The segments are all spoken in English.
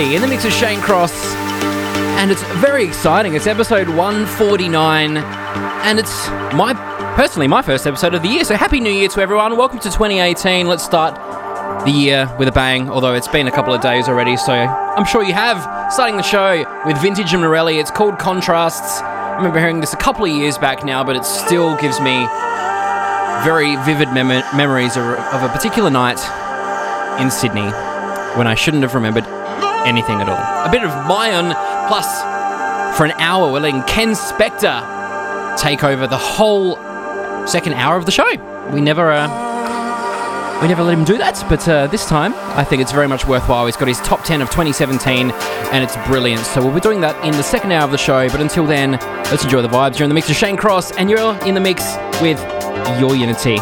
in the mix of Shane Cross, and it's very exciting. It's episode 149, and it's my personally my first episode of the year. So happy New Year to everyone! Welcome to 2018. Let's start the year with a bang. Although it's been a couple of days already, so I'm sure you have. Starting the show with Vintage and Morelli. It's called Contrasts. I remember hearing this a couple of years back now, but it still gives me very vivid mem- memories of a particular night in Sydney when I shouldn't have remembered anything at all. A bit of Myon, plus for an hour, we're letting Ken Spector take over the whole second hour of the show. We never. Uh, we never let him do that, but uh, this time I think it's very much worthwhile. He's got his top 10 of 2017 and it's brilliant. So we'll be doing that in the second hour of the show, but until then, let's enjoy the vibes. You're in the mix with Shane Cross and you're in the mix with Your Unity.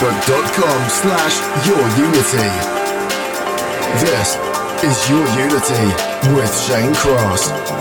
facebook.com slash yourunity. This is Your Unity with Shane Cross.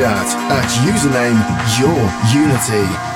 At username Your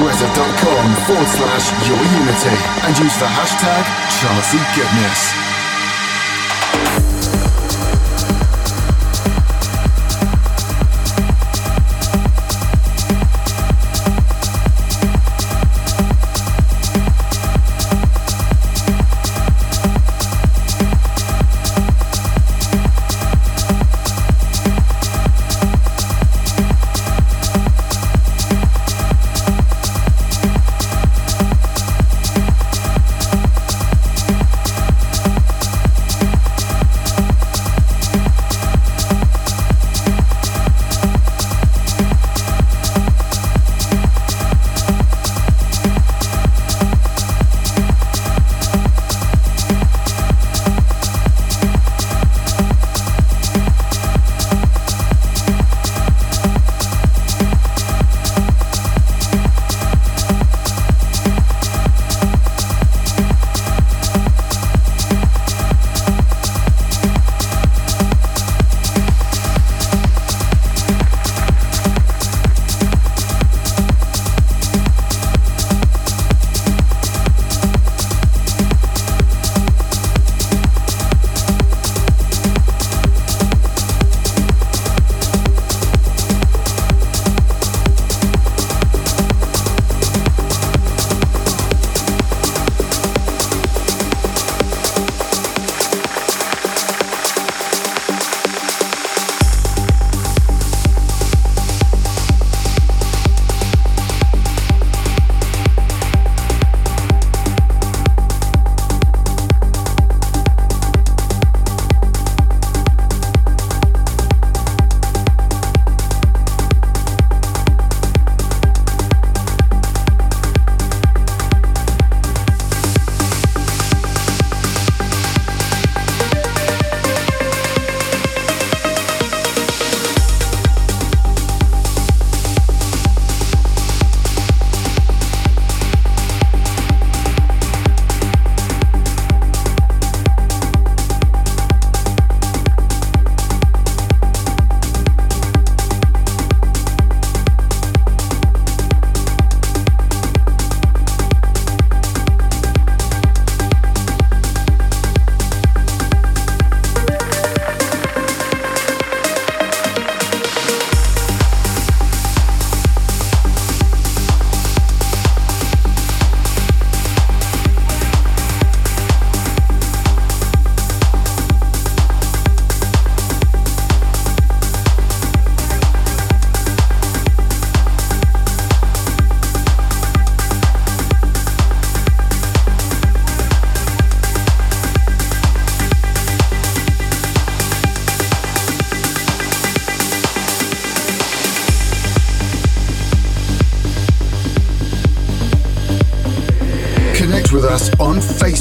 twitter.com forward slash your unity and use the hashtag Charity Goodness.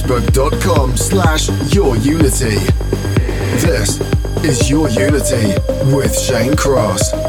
facebook.com slash yourunity. This is Your Unity with Shane Cross.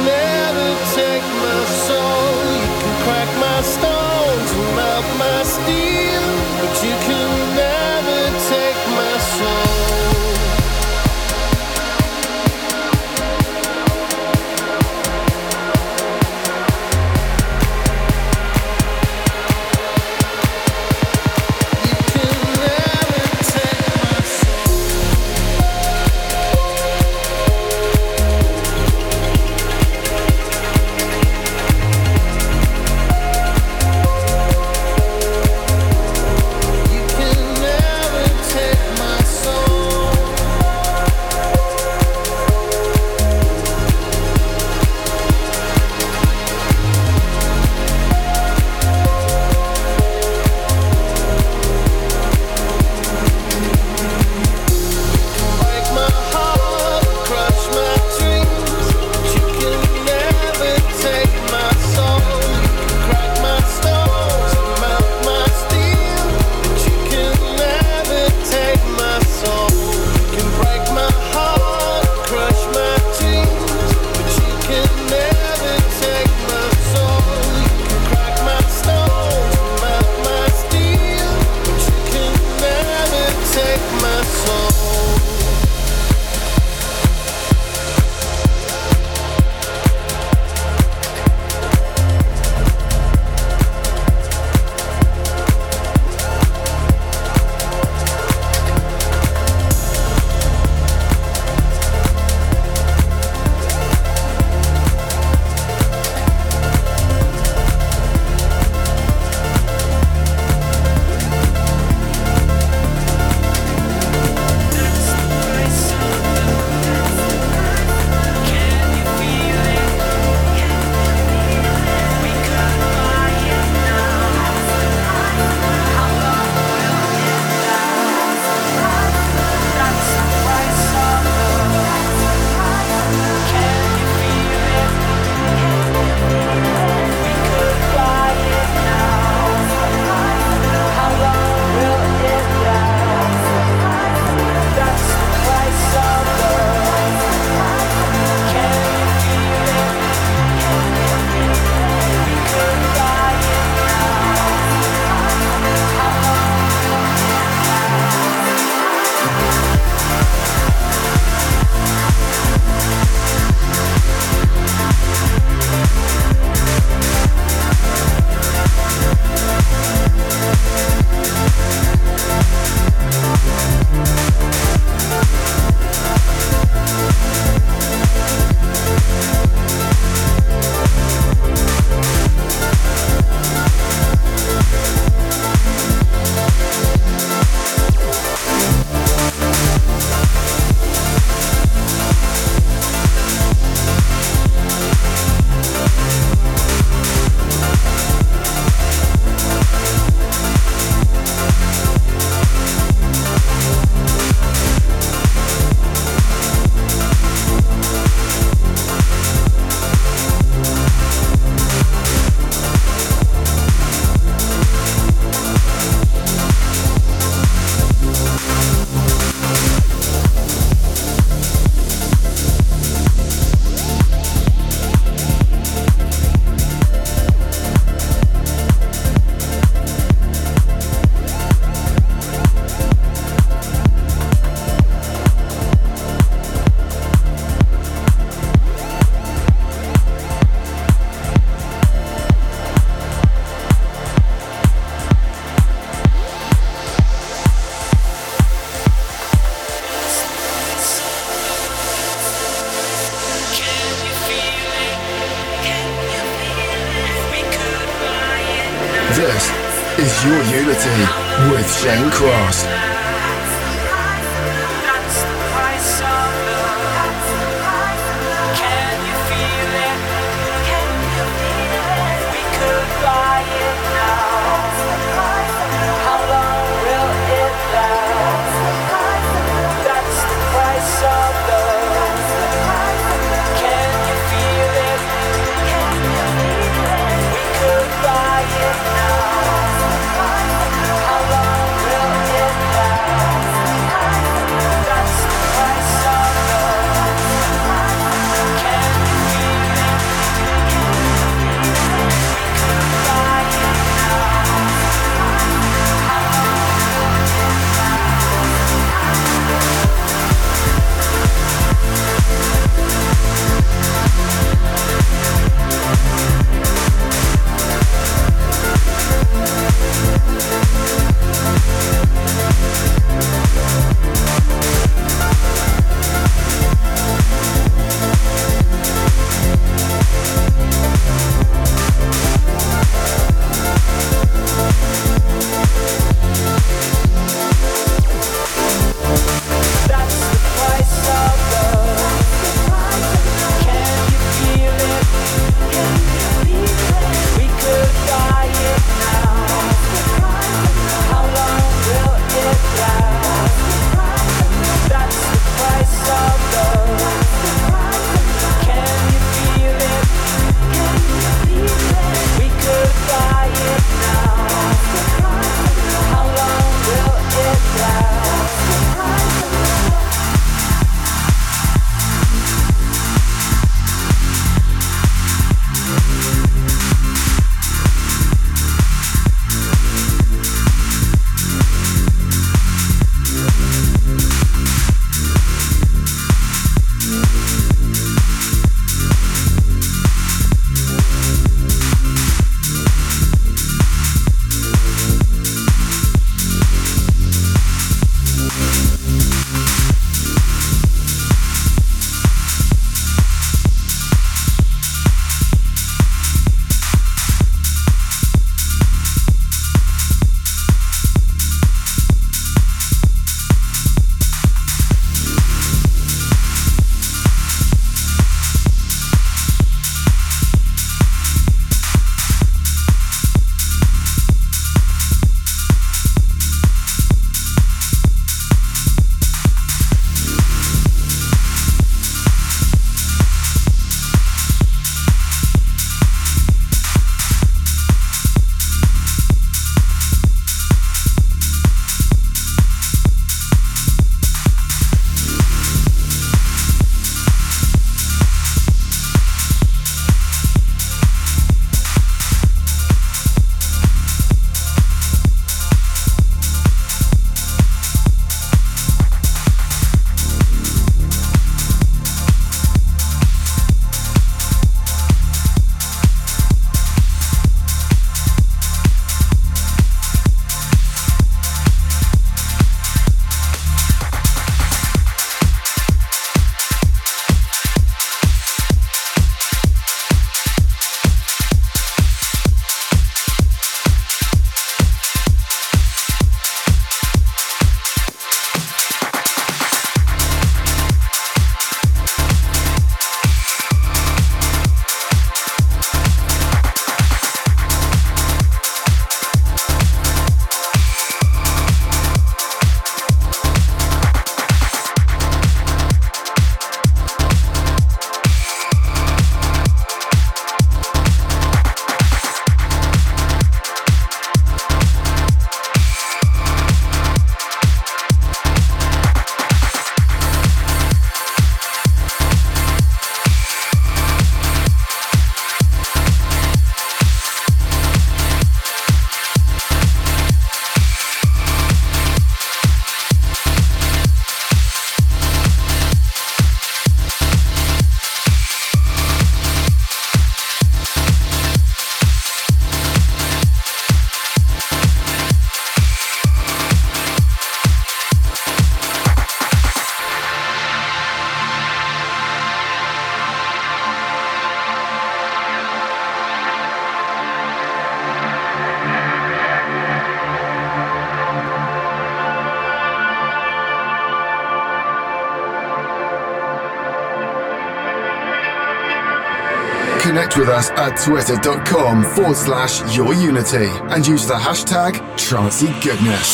us at twitter.com forward slash Your Unity and use the hashtag trancygoodness.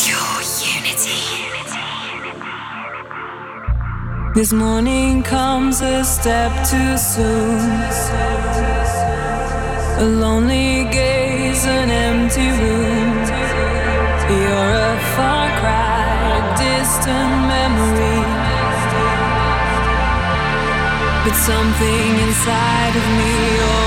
This morning comes a step too soon. A lonely gaze, an empty room. You're a far cry, a distant memory. But something inside of me. Oh.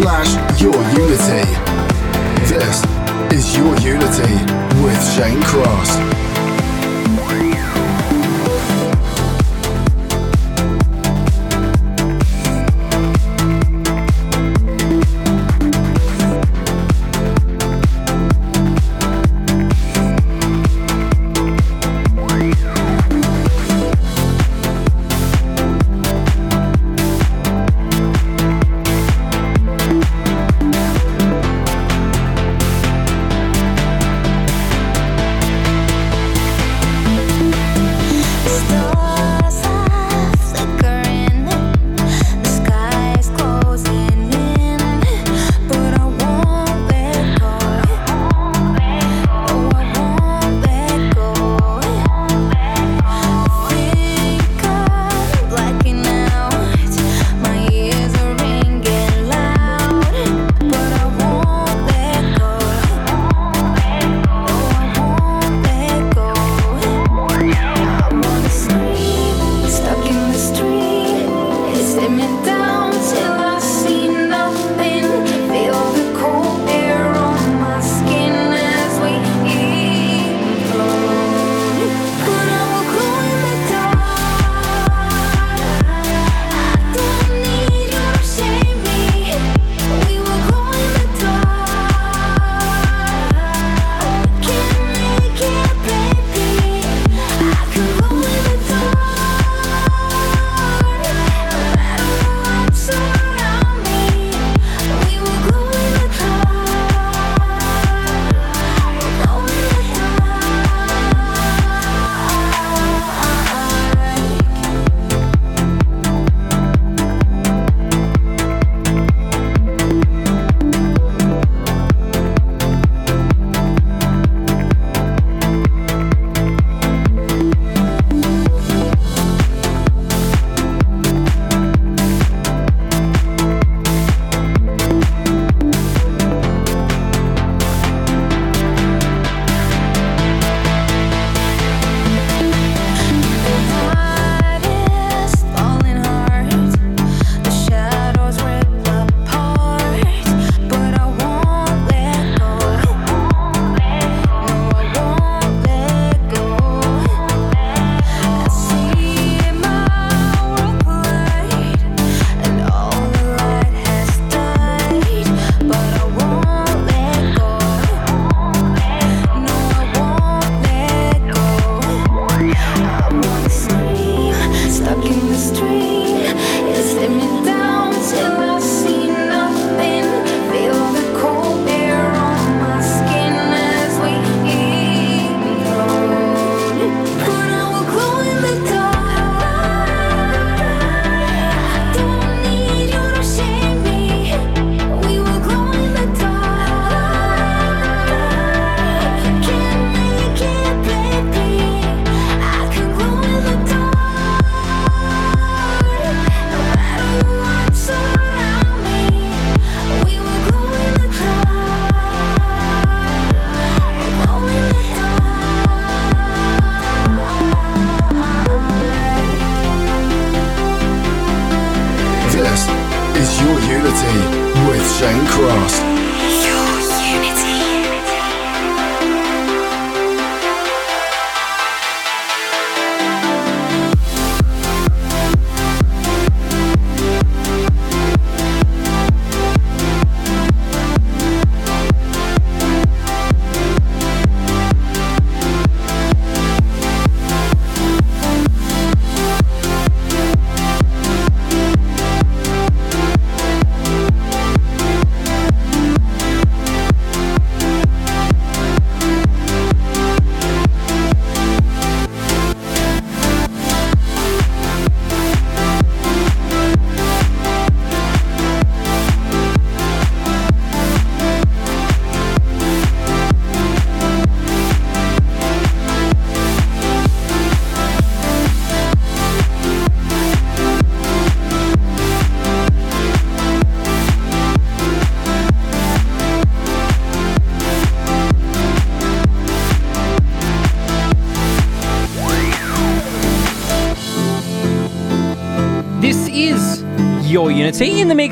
slash yourunity.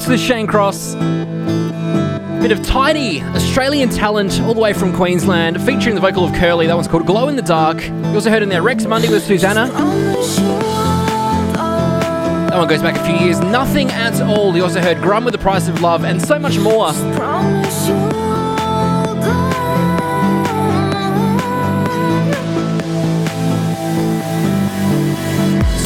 The Shane Cross. Bit of TyDi Australian talent all the way from Queensland, featuring the vocal of Kerli. That one's called Glow in the Dark. You also heard in there Rex Mundi with Susana. That one goes back a few years. Nothing at all. You also heard Grum with the Price of Love and so much more.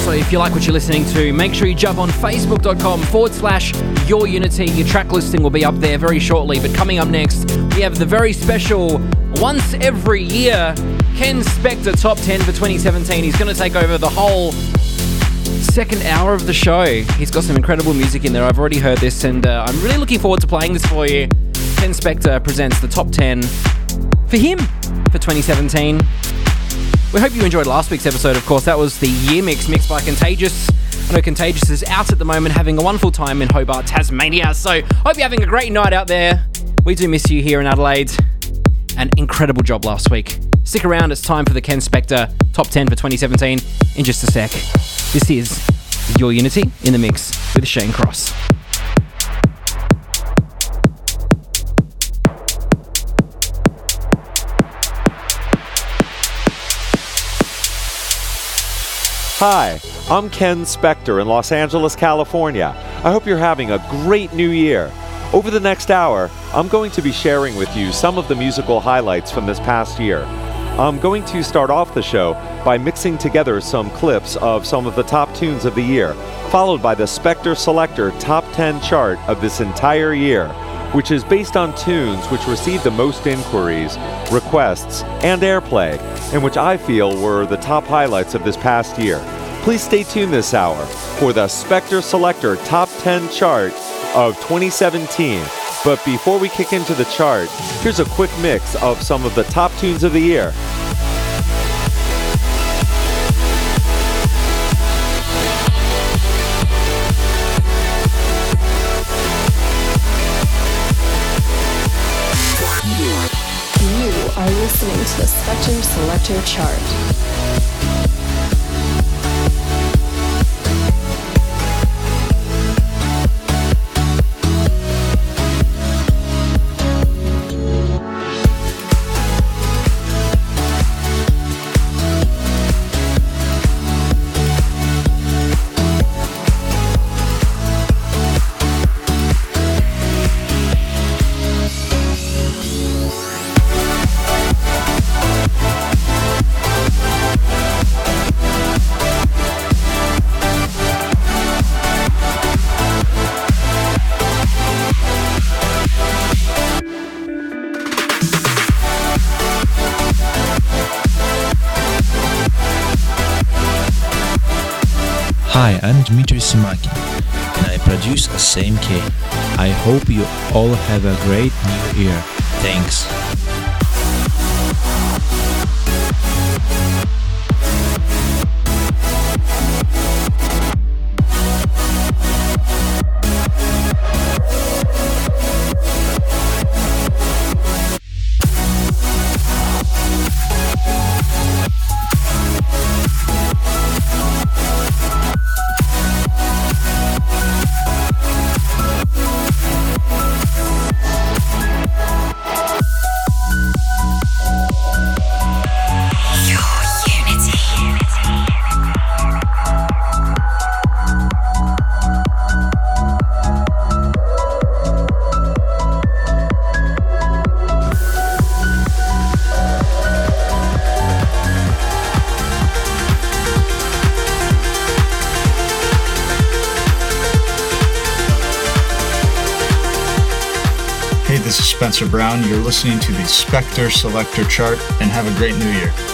So if you like what you're listening to, make sure you jump on facebook.com forward slash your unity. Your track listing will be up there very shortly. But coming up next, we have the very special once every year Ken Spector Top 10 for 2017. He's going to take over the whole second hour of the show. He's got some incredible music in there. I've already heard this, and uh, I'm really looking forward to playing this for you. Ken Spector presents the top 10 for him for 2017. We hope you enjoyed last week's episode, of course. That was the year mix mixed by Contagious. Know Contagious is out at the moment having a wonderful time in Hobart, Tasmania. So, hope you're having a great night out there. We do miss you here in Adelaide. An incredible job last week. Stick around, it's time for the Ken Spector Top 10 for 2017 in just a sec. This is Your Unity in the Mix with Shane Cross. Hi, I'm Ken Spector in Los Angeles, California. I hope you're having a great new year. Over the next hour, I'm going to be sharing with you some of the musical highlights from this past year. I'm going to start off the show by mixing together some clips of some of the top tunes of the year, followed by the Spector Selector Top 10 chart of this entire year, which is based on tunes which received the most inquiries, requests, and airplay, and which I feel were the top highlights of this past year. Please stay tuned this hour for the Spector Selector Top 10 chart of 2017. But before we kick into the chart, here's a quick mix of some of the top tunes of the year. The Spectrum Selector Chart. I'm Dmitry Simakin, and I produce SMK. I hope you all have a great new year. Thanks. Brown. You're listening to the Spector Selector Chart, and have a great new year.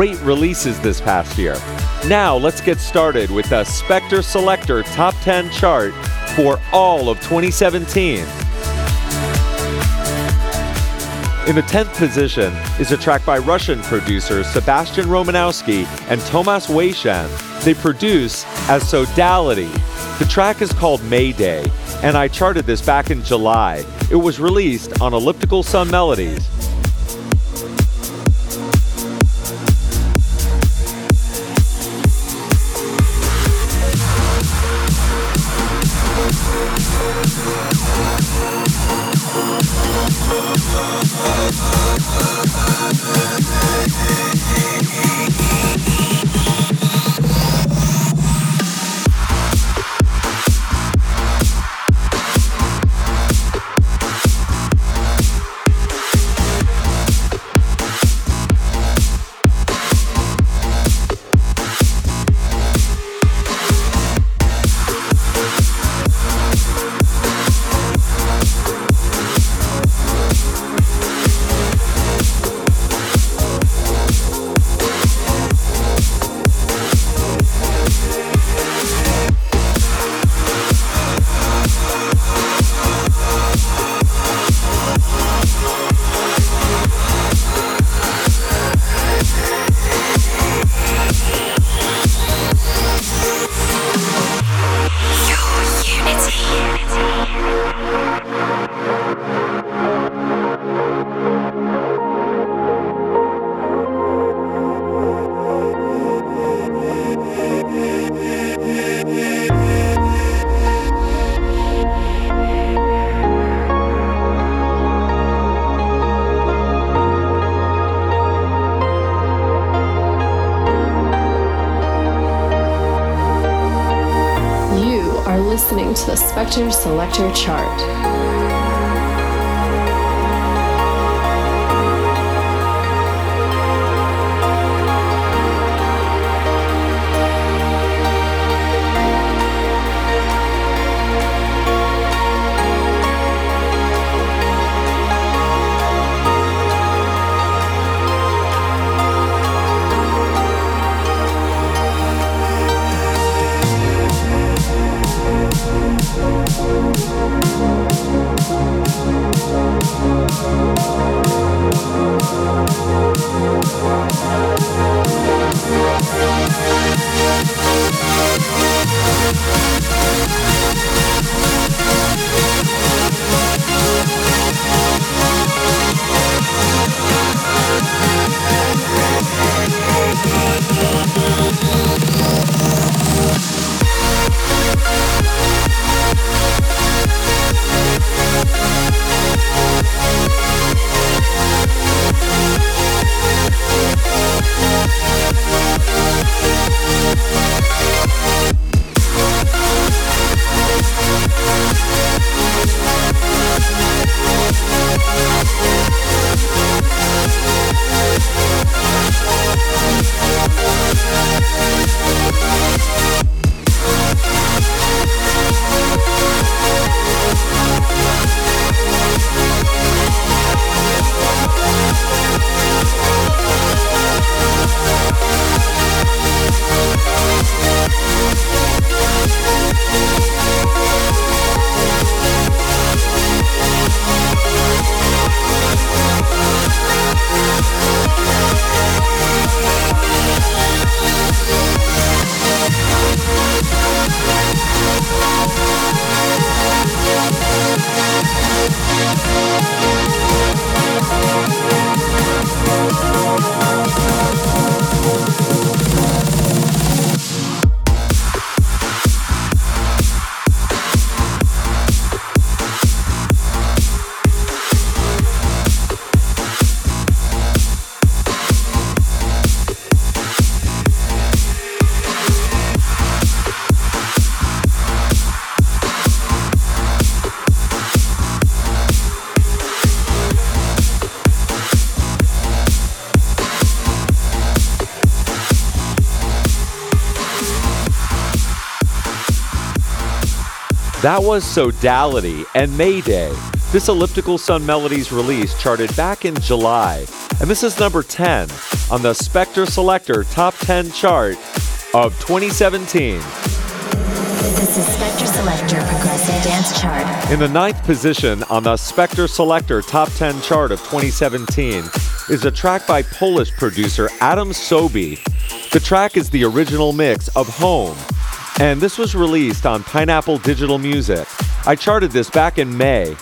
Great releases this past year. Now, let's get started with the Spector Selector Top 10 chart for all of 2017. In the 10th position is a track by Russian producers Sebastian Romanowski and Tomas Wayshan. They produce as Sodality. The track is called Mayday, and I charted this back in July. It was released on Elliptical Sun Melodies. Spector That was Sodality and Mayday. This Elliptical Sun Melodies release charted back in July, and this is number 10 on the Spector Selector Top 10 chart of 2017. This is Spector Selector Progressive Dance Chart. In the ninth position on the Spector Selector Top 10 chart of 2017 is a track by Polish producer Adam Sobiech. The track is the original mix of Home, and this was released on Pineapple Digital Music. I charted this back in May.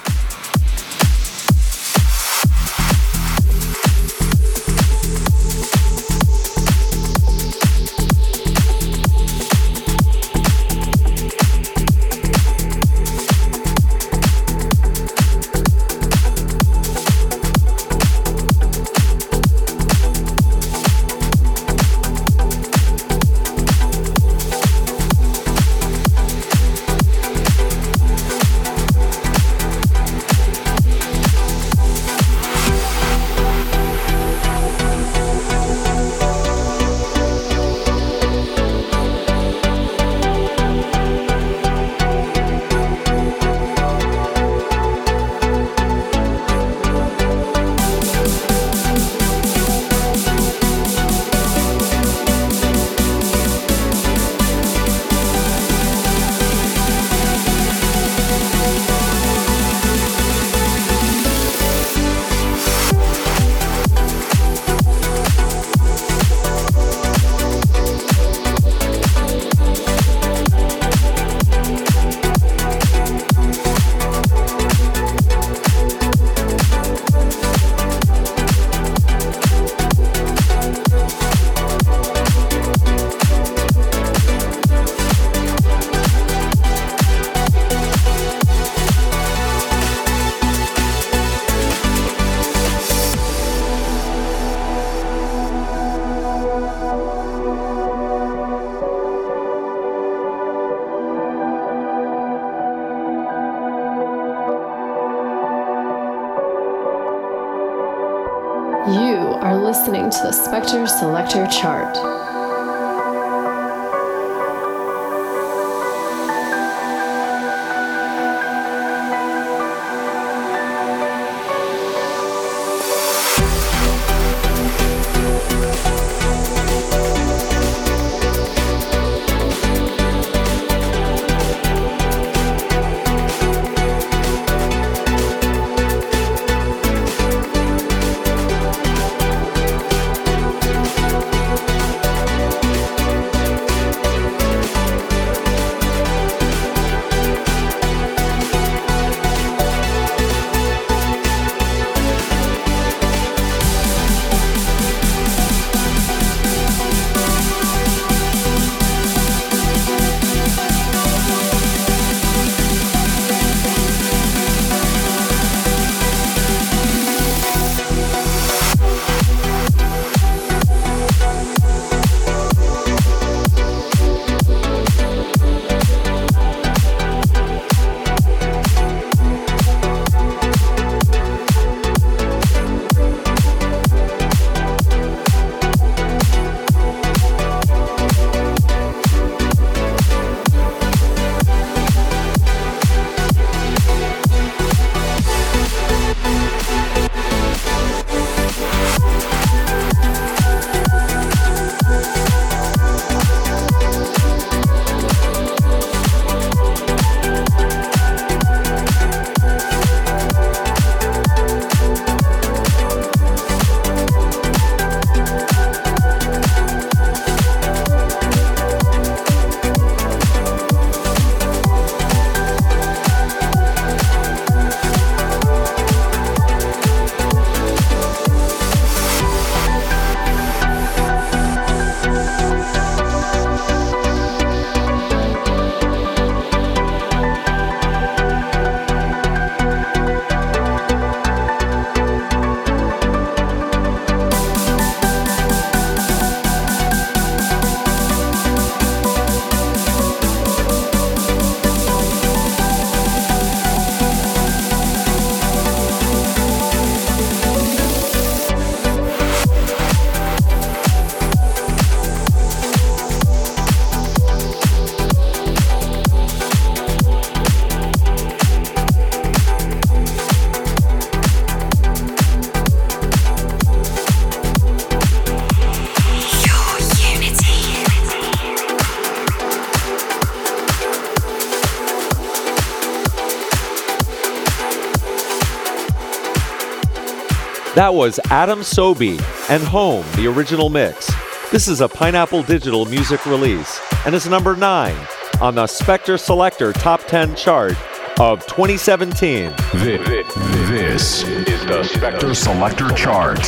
That was Adam Sobiech and Home, the original mix. This is a Pineapple Digital music release and is number 9 on the Spector Selector Top 10 chart of 2017. This this is the Spector Selector chart.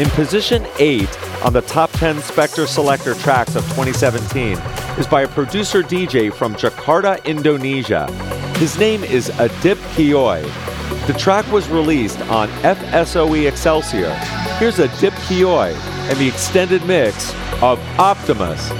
In position 8 on the top 10 Spector Selector tracks of 2017 is by a producer DJ from Jakarta, Indonesia. His name is Adip Kiyoi. The track was released on FSOE Excelsior. Here's a Dip Kioi and the extended mix of Optimus.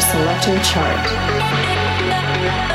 Selector Chart.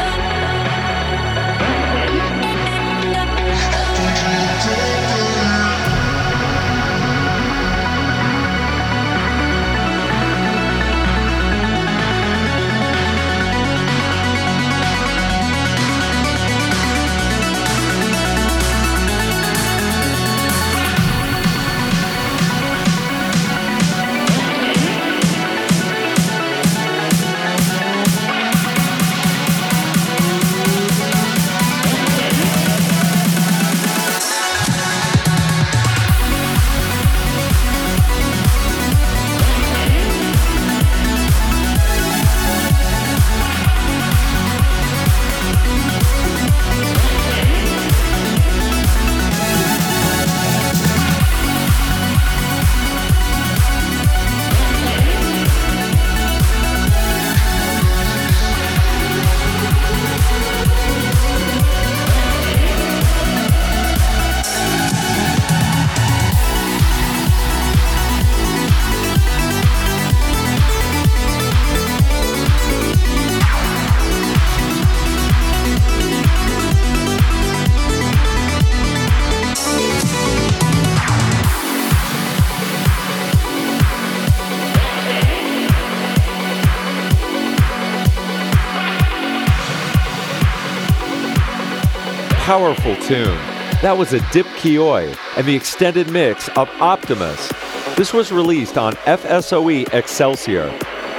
Powerful tune. That was Adip Kiyoi and the extended mix of Optimus. This was released on FSOE Excelsior.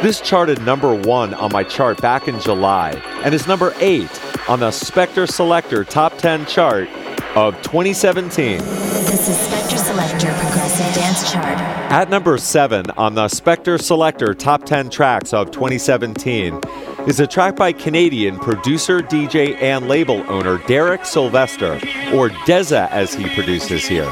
This charted number one on my chart back in July and is number eight on the Spector Selector Top 10 chart of 2017. This is Spector Selector Progressive Dance Chart. At number seven on the Spector Selector Top 10 tracks of 2017 is a track by Canadian producer, DJ, and label owner Derek Sylvester, or Dezza as he produces here.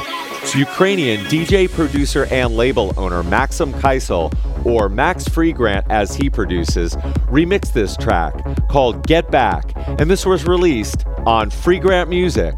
Ukrainian DJ, producer, and label owner Maxim Kaisel, or Max Freegrant as he produces, remixed this track called Get Back, and this was released on Freegrant Music.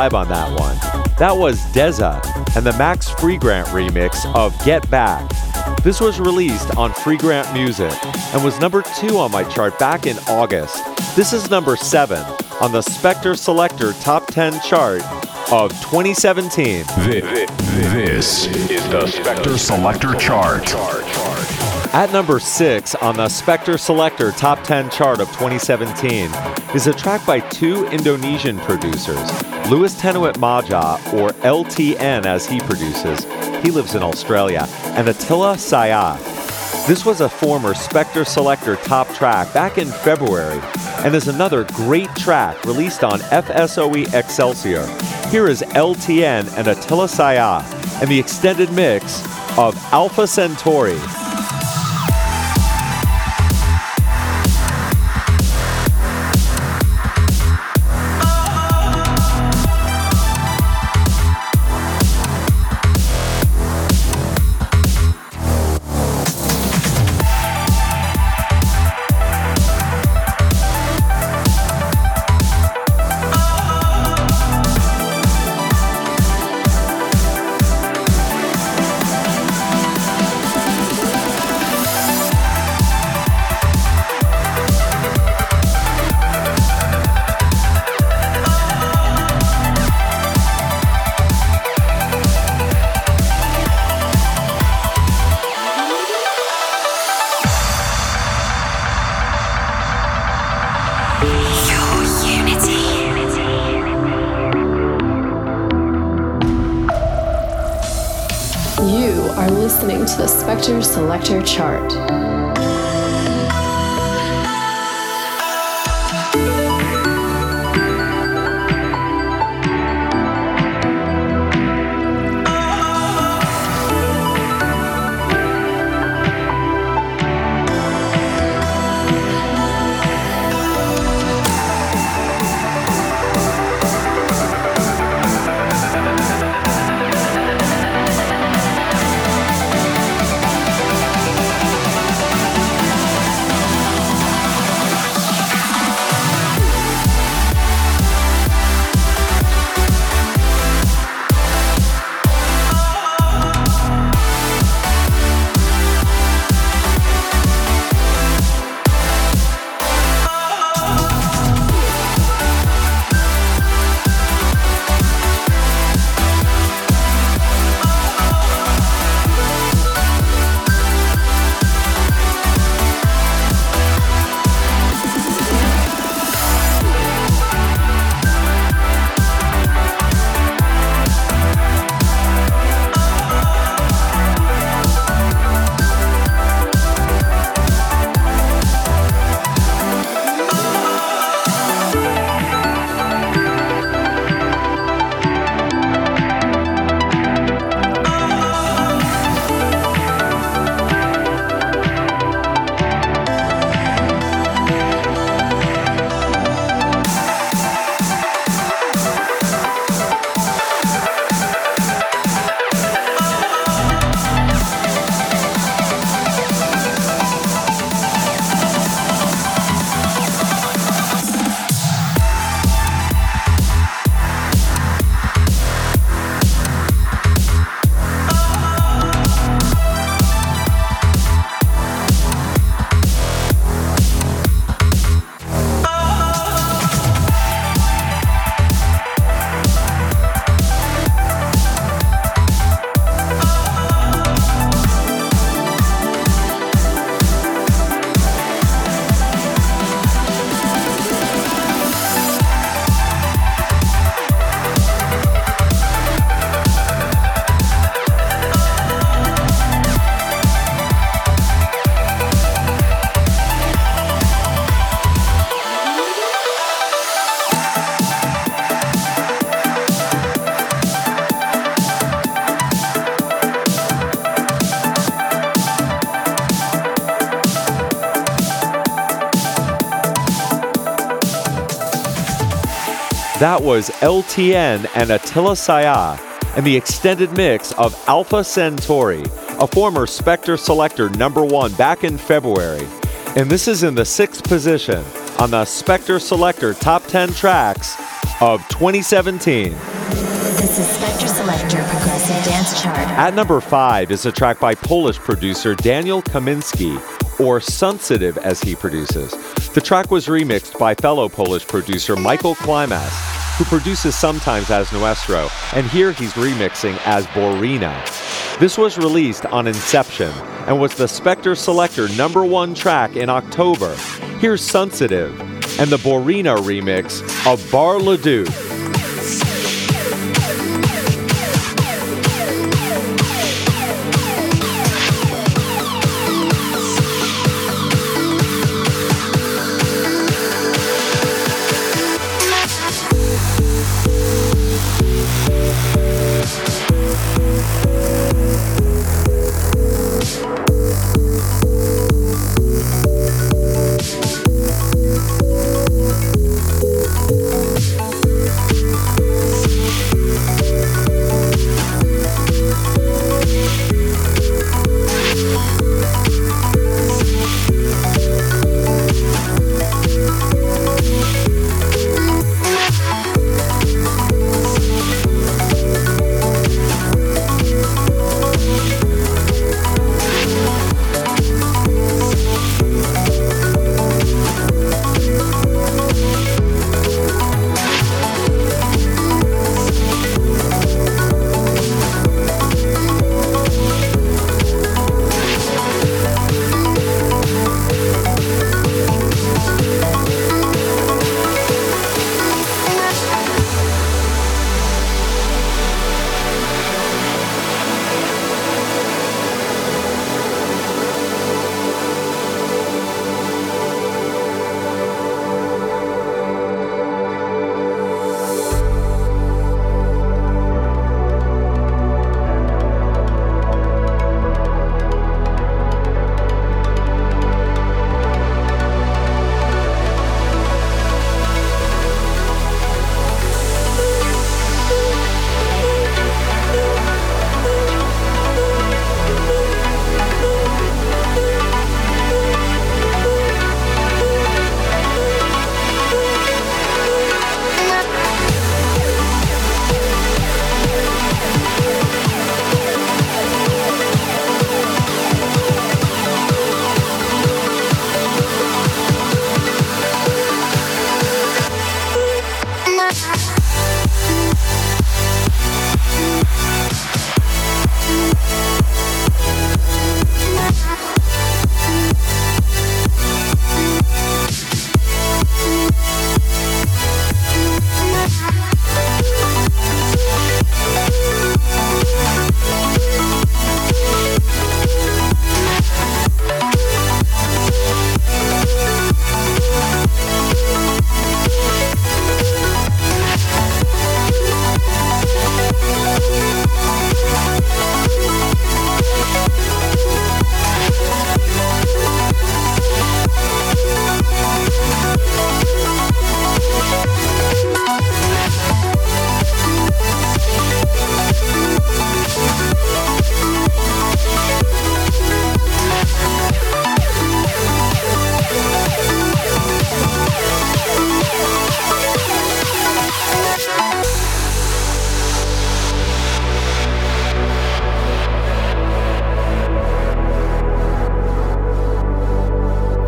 Vibe on that one. That was Dezza and the Max Freegrant remix of Get Back. This was released on Freegrant Music and was number two on my chart back in August. This is number seven on the Spector Selector Top 10 chart of 2017. This, This is the Spector Selector Chart. At number six on the Spector Selector Top 10 chart of 2017 is a track by two Indonesian producers, Louis Tenuit Maja, or LTN as he produces, he lives in Australia, and Attila Syah. This was a former Spector Selector top track back in February and is another great track released on FSOE Excelsior. Here is LTN and Attila Syah and the extended mix of Alpha Centauri. Selector Chart. That was LTN and Attila Syah and the extended mix of Alpha Centauri, a former Spector Selector number one back in February. And this is in the sixth position on the Spector Selector Top 10 Tracks of 2017. This is Spector Selector Progressive Dance Chart. At number five is a track by Polish producer Daniel Kamiński, or Sunsitive as he produces. The track was remixed by fellow Polish producer Michael Klimas, who produces sometimes as Nuestro, and here he's remixing as Borena. This was released on Inception and was the Spector Selector number one track in October. Here's Sunsitive and the Borena remix of Bar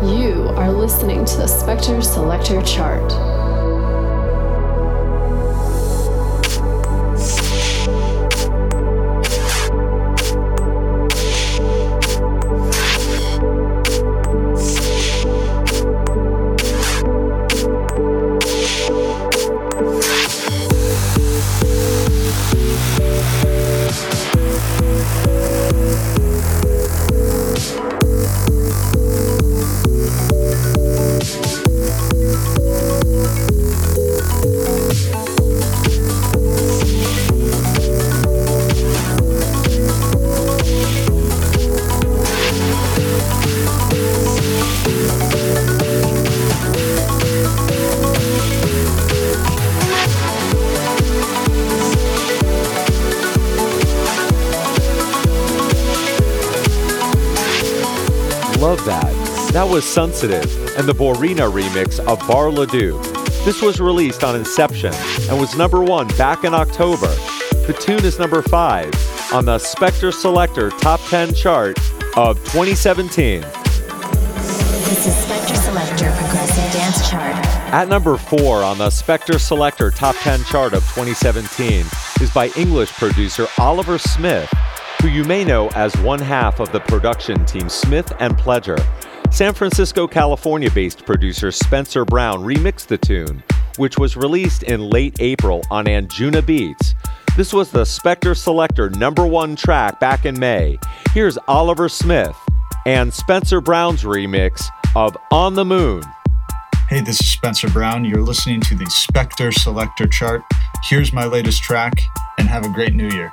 Le Duc. Selector Chart. Was Sunsitive and the Borena remix of Bar Le Duc. This was released on Inception and was number one back in October. The tune is number five on the Spector Selector Top 10 chart of 2017. This is Spector Selector Progressive Dance Chart. At number four on the Spector Selector Top 10 chart of 2017 is by English producer Oliver Smith, who you may know as one half of the production team Smith and Pledger. San Francisco, California based producer Spencer Brown remixed the tune, which was released in late April on Anjuna Beats. This was the Spector Selector number one track back in May. Here's Oliver Smith and Spencer Brown's remix of On the Moon. Hey, this is Spencer Brown. You're listening to the Spector Selector chart. Here's my latest track, and have a great new year.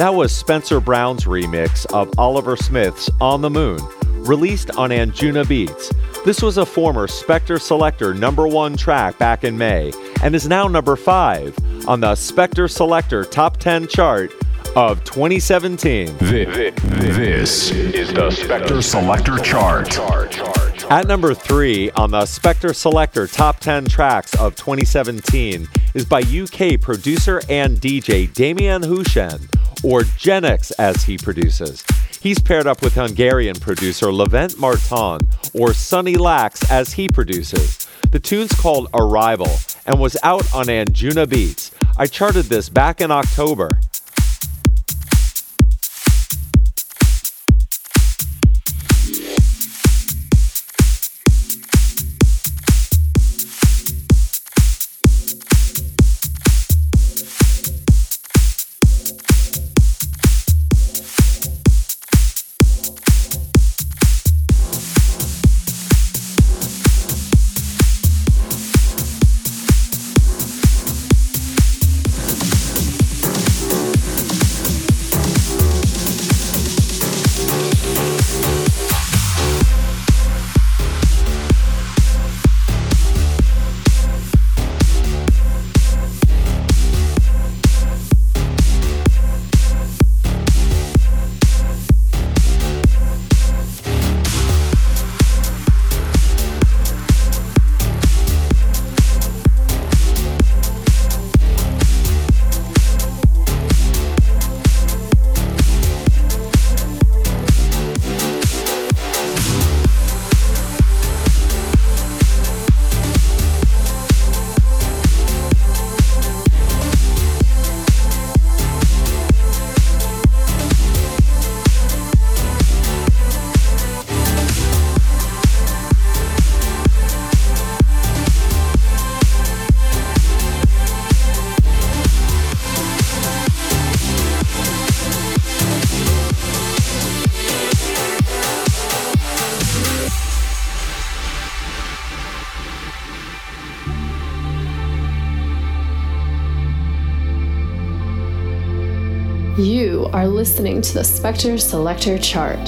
That was Spencer Brown's remix of Oliver Smith's On the Moon, released on Anjuna Beats. This was a former Spector Selector number one track back in May and is now number five on the Spector Selector Top 10 chart of 2017. This this is the Spector Selector Chart. At number three on the Spector Selector Top 10 Tracks of 2017 is by UK producer and DJ Damian Hushen, or Genix as he produces. He's paired up with Hungarian producer Levent Marton, or Sunny Lax as he produces. The tune's called Arrival and was out on Anjuna Beats. I charted this back in October. Listening to the Spector Selector Chart.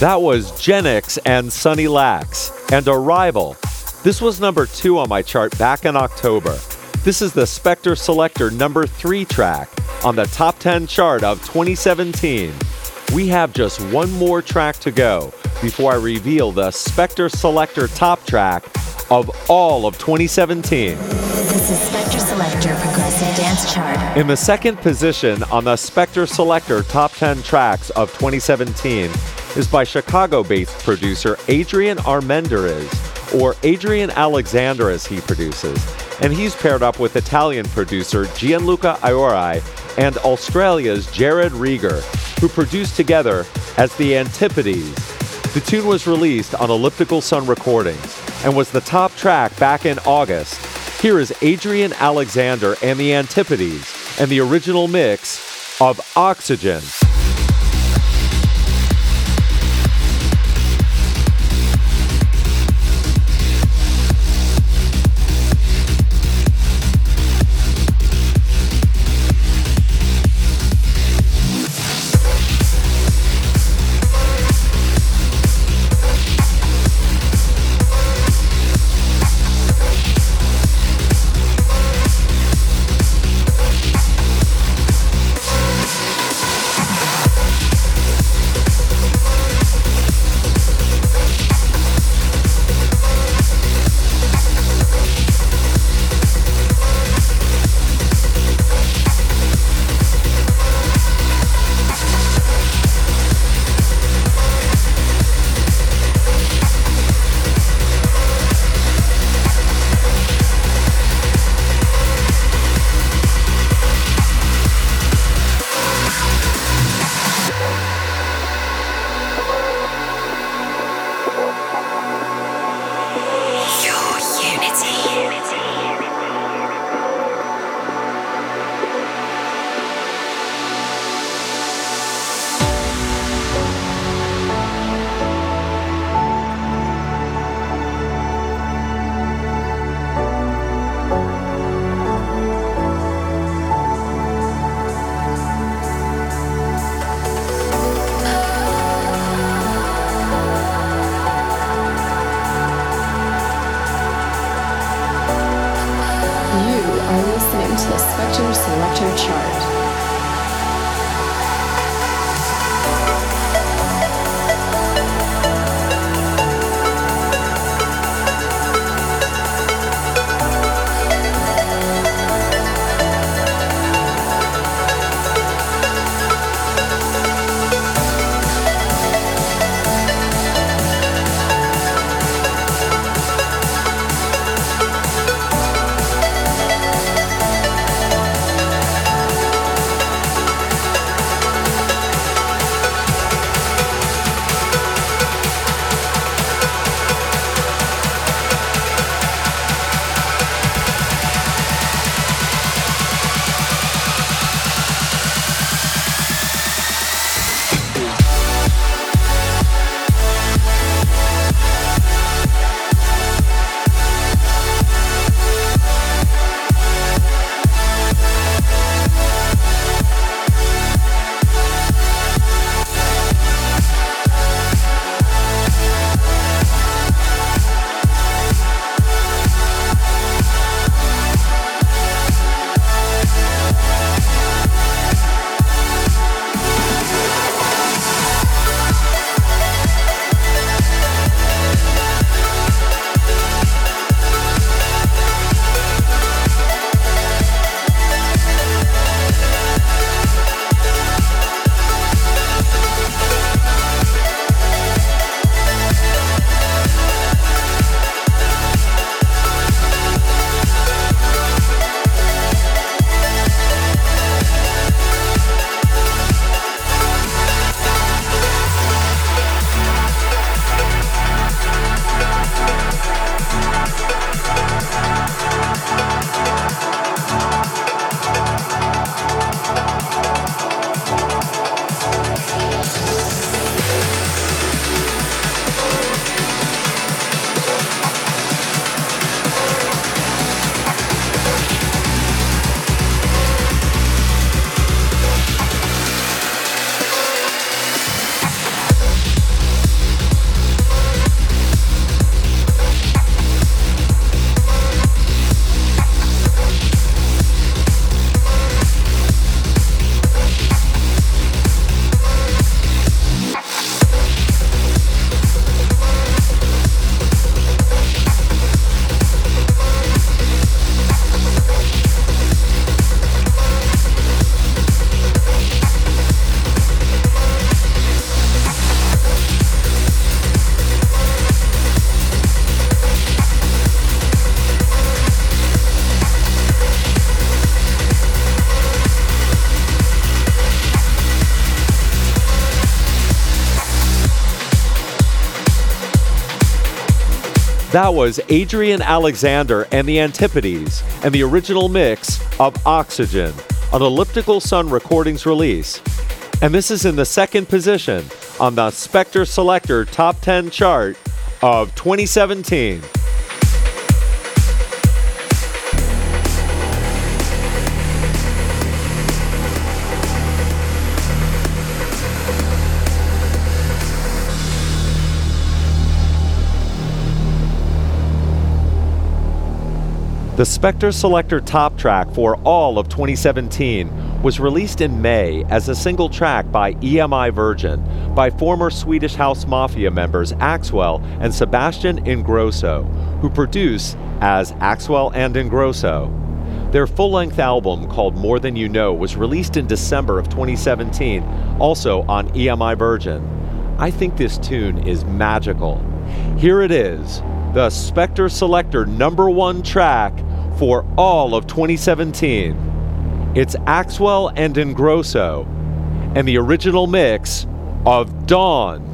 That was Genix and Sunny Lax and Arrival. This was number two on my chart back in October. This is the Spector Selector number three track on the top 10 chart of 2017. We have just one more track to go before I reveal the Spector Selector top track of all of 2017. This is Spector Selector Progressive Dance Chart. In the second position on the Spector Selector top 10 tracks of 2017 is by Chicago based producer Adrian Armendariz, or Adrian Alexander as he produces, and he's paired up with Italian producer Gianluca Iori and Australia's Jared Rieger, who produced together as the Antipodes. The tune was released on Elliptical Sun Recordings and was the top track back in August. Here is Adrian Alexander and the Antipodes and the original mix of Oxygen. That was Adrian Alexander and the Antipodes and the original mix of Oxygen, an Elliptical Sun Recordings release. And this is in the second position on the Spector Selector Top 10 chart of 2017. The Spector Selector top track for all of 2017 was released in May as a single track by EMI Virgin by former Swedish House Mafia members Axwell and Sebastian Ingrosso, who produce as Axwell and Ingrosso. Their full length album called More Than You Know was released in December of 2017, also on EMI Virgin. I think this tune is magical. Here it is, the Spector Selector number one track for all of 2017. It's Axwell and Ingrosso and the original mix of Dawn.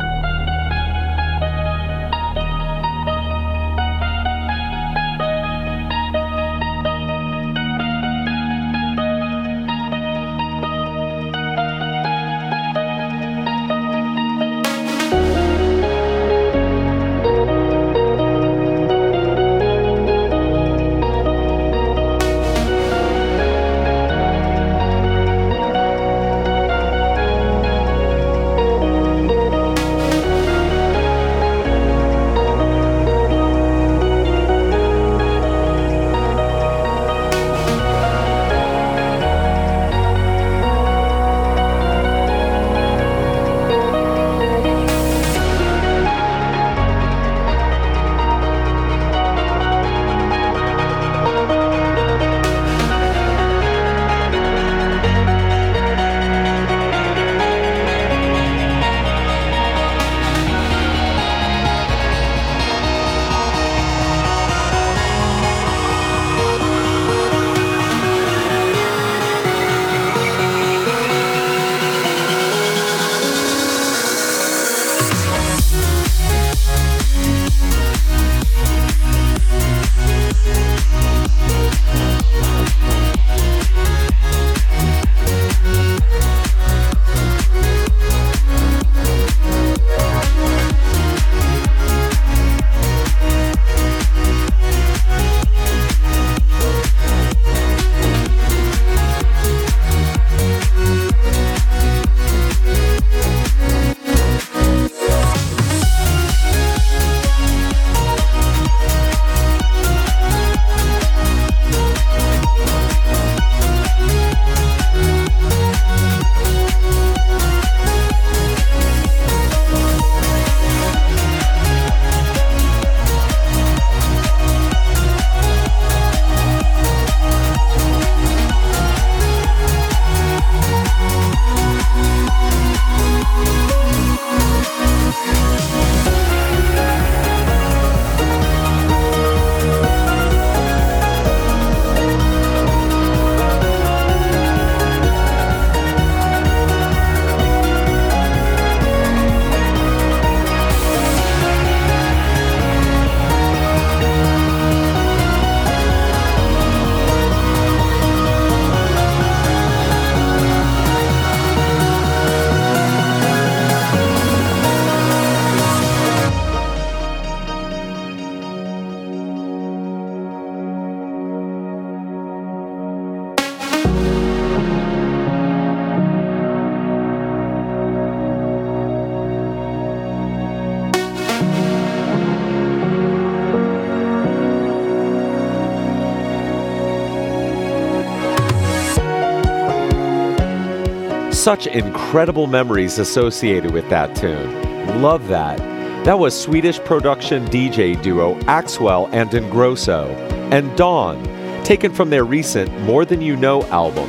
Such incredible memories associated with that tune. Love that. That was Swedish production DJ duo Axwell and Ingrosso, and Dawn, taken from their recent More Than You Know album.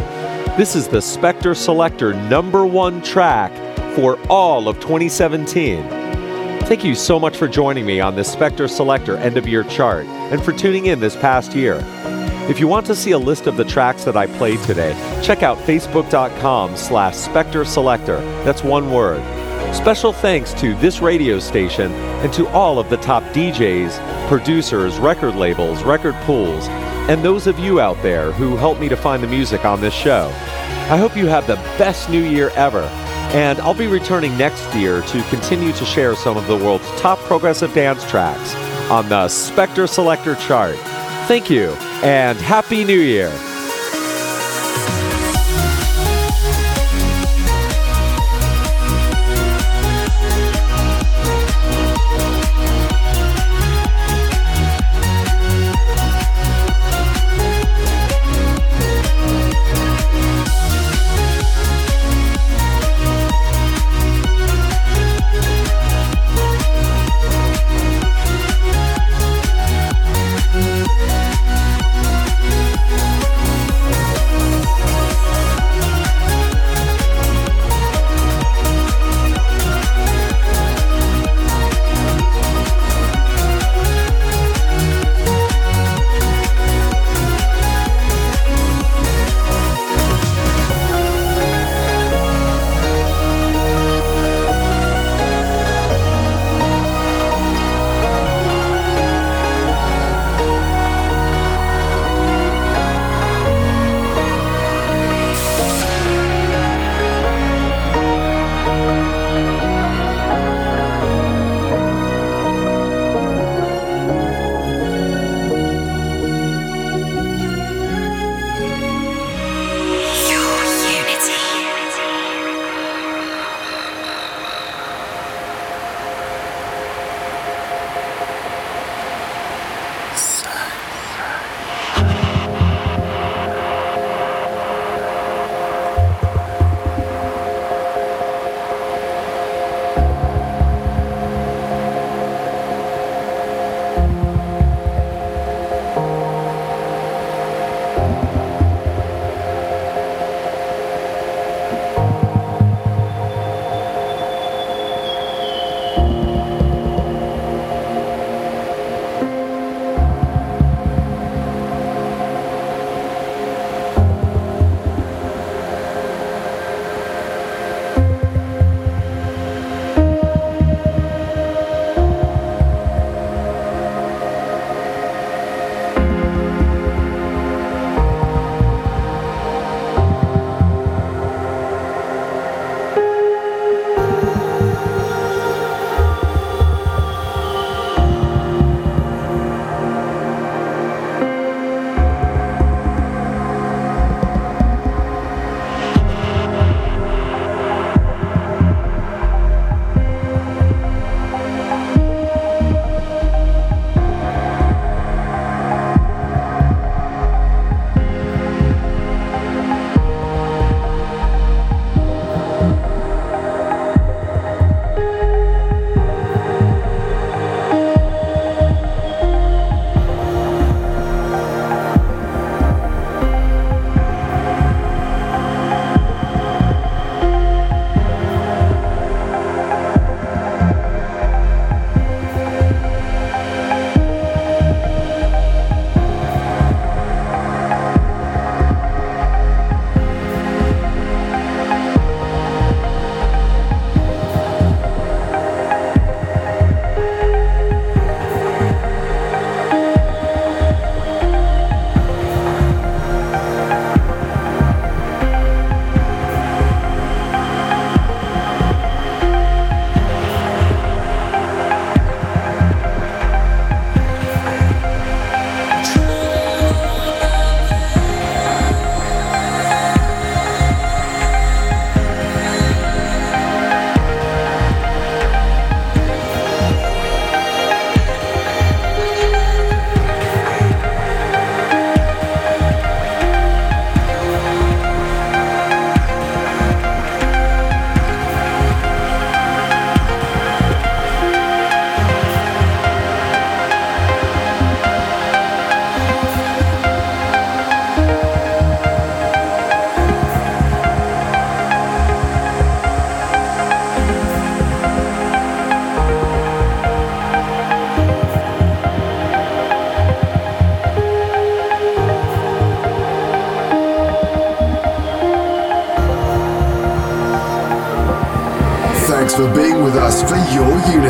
This is the Spector Selector number one track for all of 2017. Thank you so much for joining me on the Spector Selector end of year chart and for tuning in this past year. If you want to see a list of the tracks that I played today, check out facebook.com slash Spector Selector. That's one word. Special thanks to this radio station and to all of the top DJs, producers, record labels, record pools, and those of you out there who helped me to find the music on this show. I hope you have the best new year ever, and I'll be returning next year to continue to share some of the world's top progressive dance tracks on the Spector Selector chart. Thank you, and Happy New Year!